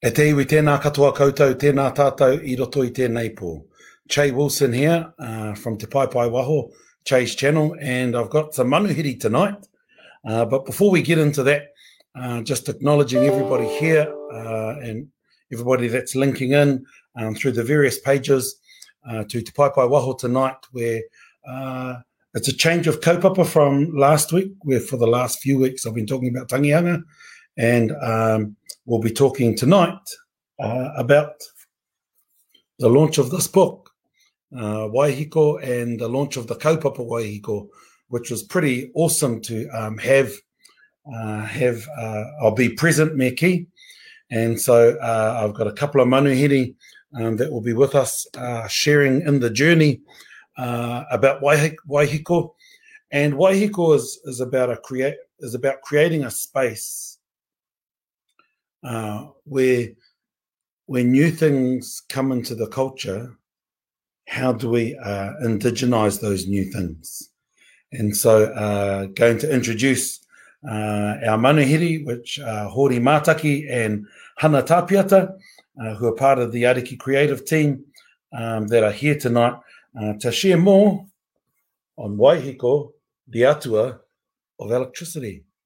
E te iwi tēnā katoa koutou tēnā tātou i roto i tēnei pō. Che Wilson here uh, from Te Pai Pai Waho, Che's channel and I've got some manuhiri tonight. Uh, but before we get into that, uh, just acknowledging everybody here uh, and everybody that's linking in um, through the various pages uh, to Te Pai Pai Waho tonight where uh, it's a change of kaupapa from last week, where for the last few weeks I've been talking about tangihanga and um, we'll be talking tonight uh, about the launch of this book, uh, Waihiko, and the launch of the Kaupapa Waihiko, which was pretty awesome to um, have. Uh, have uh, I'll be present, Meki, and so uh, I've got a couple of manuhiri um, that will be with us uh, sharing in the journey uh, about Waihiko. And Waihiko is, is about a create is about creating a space uh, where when new things come into the culture, how do we uh, indigenize those new things? And so uh, going to introduce uh, our manuhiri, which are uh, Hori Mataki and Hana Tapiata, uh, who are part of the Ariki creative team um, that are here tonight uh, to share more on Waihiko, the Atua of electricity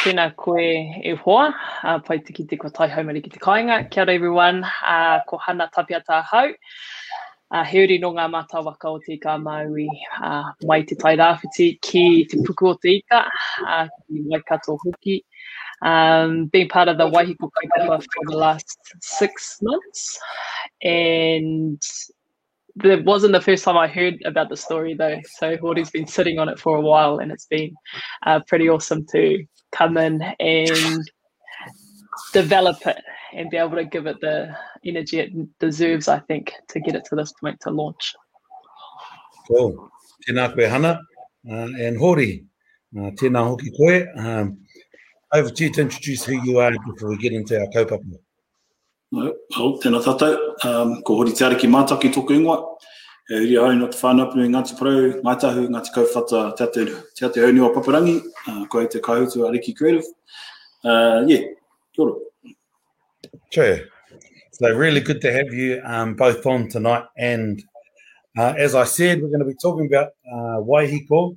Tēnā koe e hoa, pai te kite kua tae haumaru ki te kāinga. Kia ora everyone, ko Hana Tapiata ahau, he uri nō ngā mātao waka o Te Ika-a-Māui, mai te Tai Rāwhiti ki te puku o te ika, ki Waikato hoki. Been part of the Waihiko kaupapa for the last six months and that wasn't the first time I heard about the story though. So hori has been sitting on it for a while, and it's been uh, pretty awesome to come in and develop it and be able to give it the energy it deserves. I think to get it to this point to launch. Cool. Tēnā koe Hana uh, and Hori. Uh, tēnā hoki koe. Um, over to you to introduce who you are before we get into our kaupapa. Hau, tēnā tātou. Ko Hori Te Ariki Mātaki tōku ingoa. E uri ahau nō Te Whānaupunui Ngāti Porou, Ngāi Tahu, Ngāti Kauwhata, Te Ateateaunui o Paparangi. Ko au te Kāhutu a Riki Creative. Uh, yeah, kia ora. Sure. So really good to have you um, both on tonight. And uh, as I said, we're going to be talking about uh, Waihiko,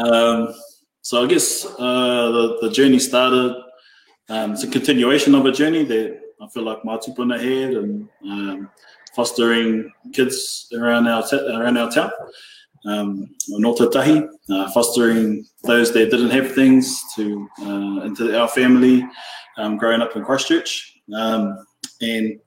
um, so I guess uh, the, the journey started. Um, it's a continuation of a journey that I feel like my tupuna had and um, fostering kids around our t- around our town. um, no tahi, uh, fostering those that didn't have things to uh, into our family um, growing up in Christchurch. Um, and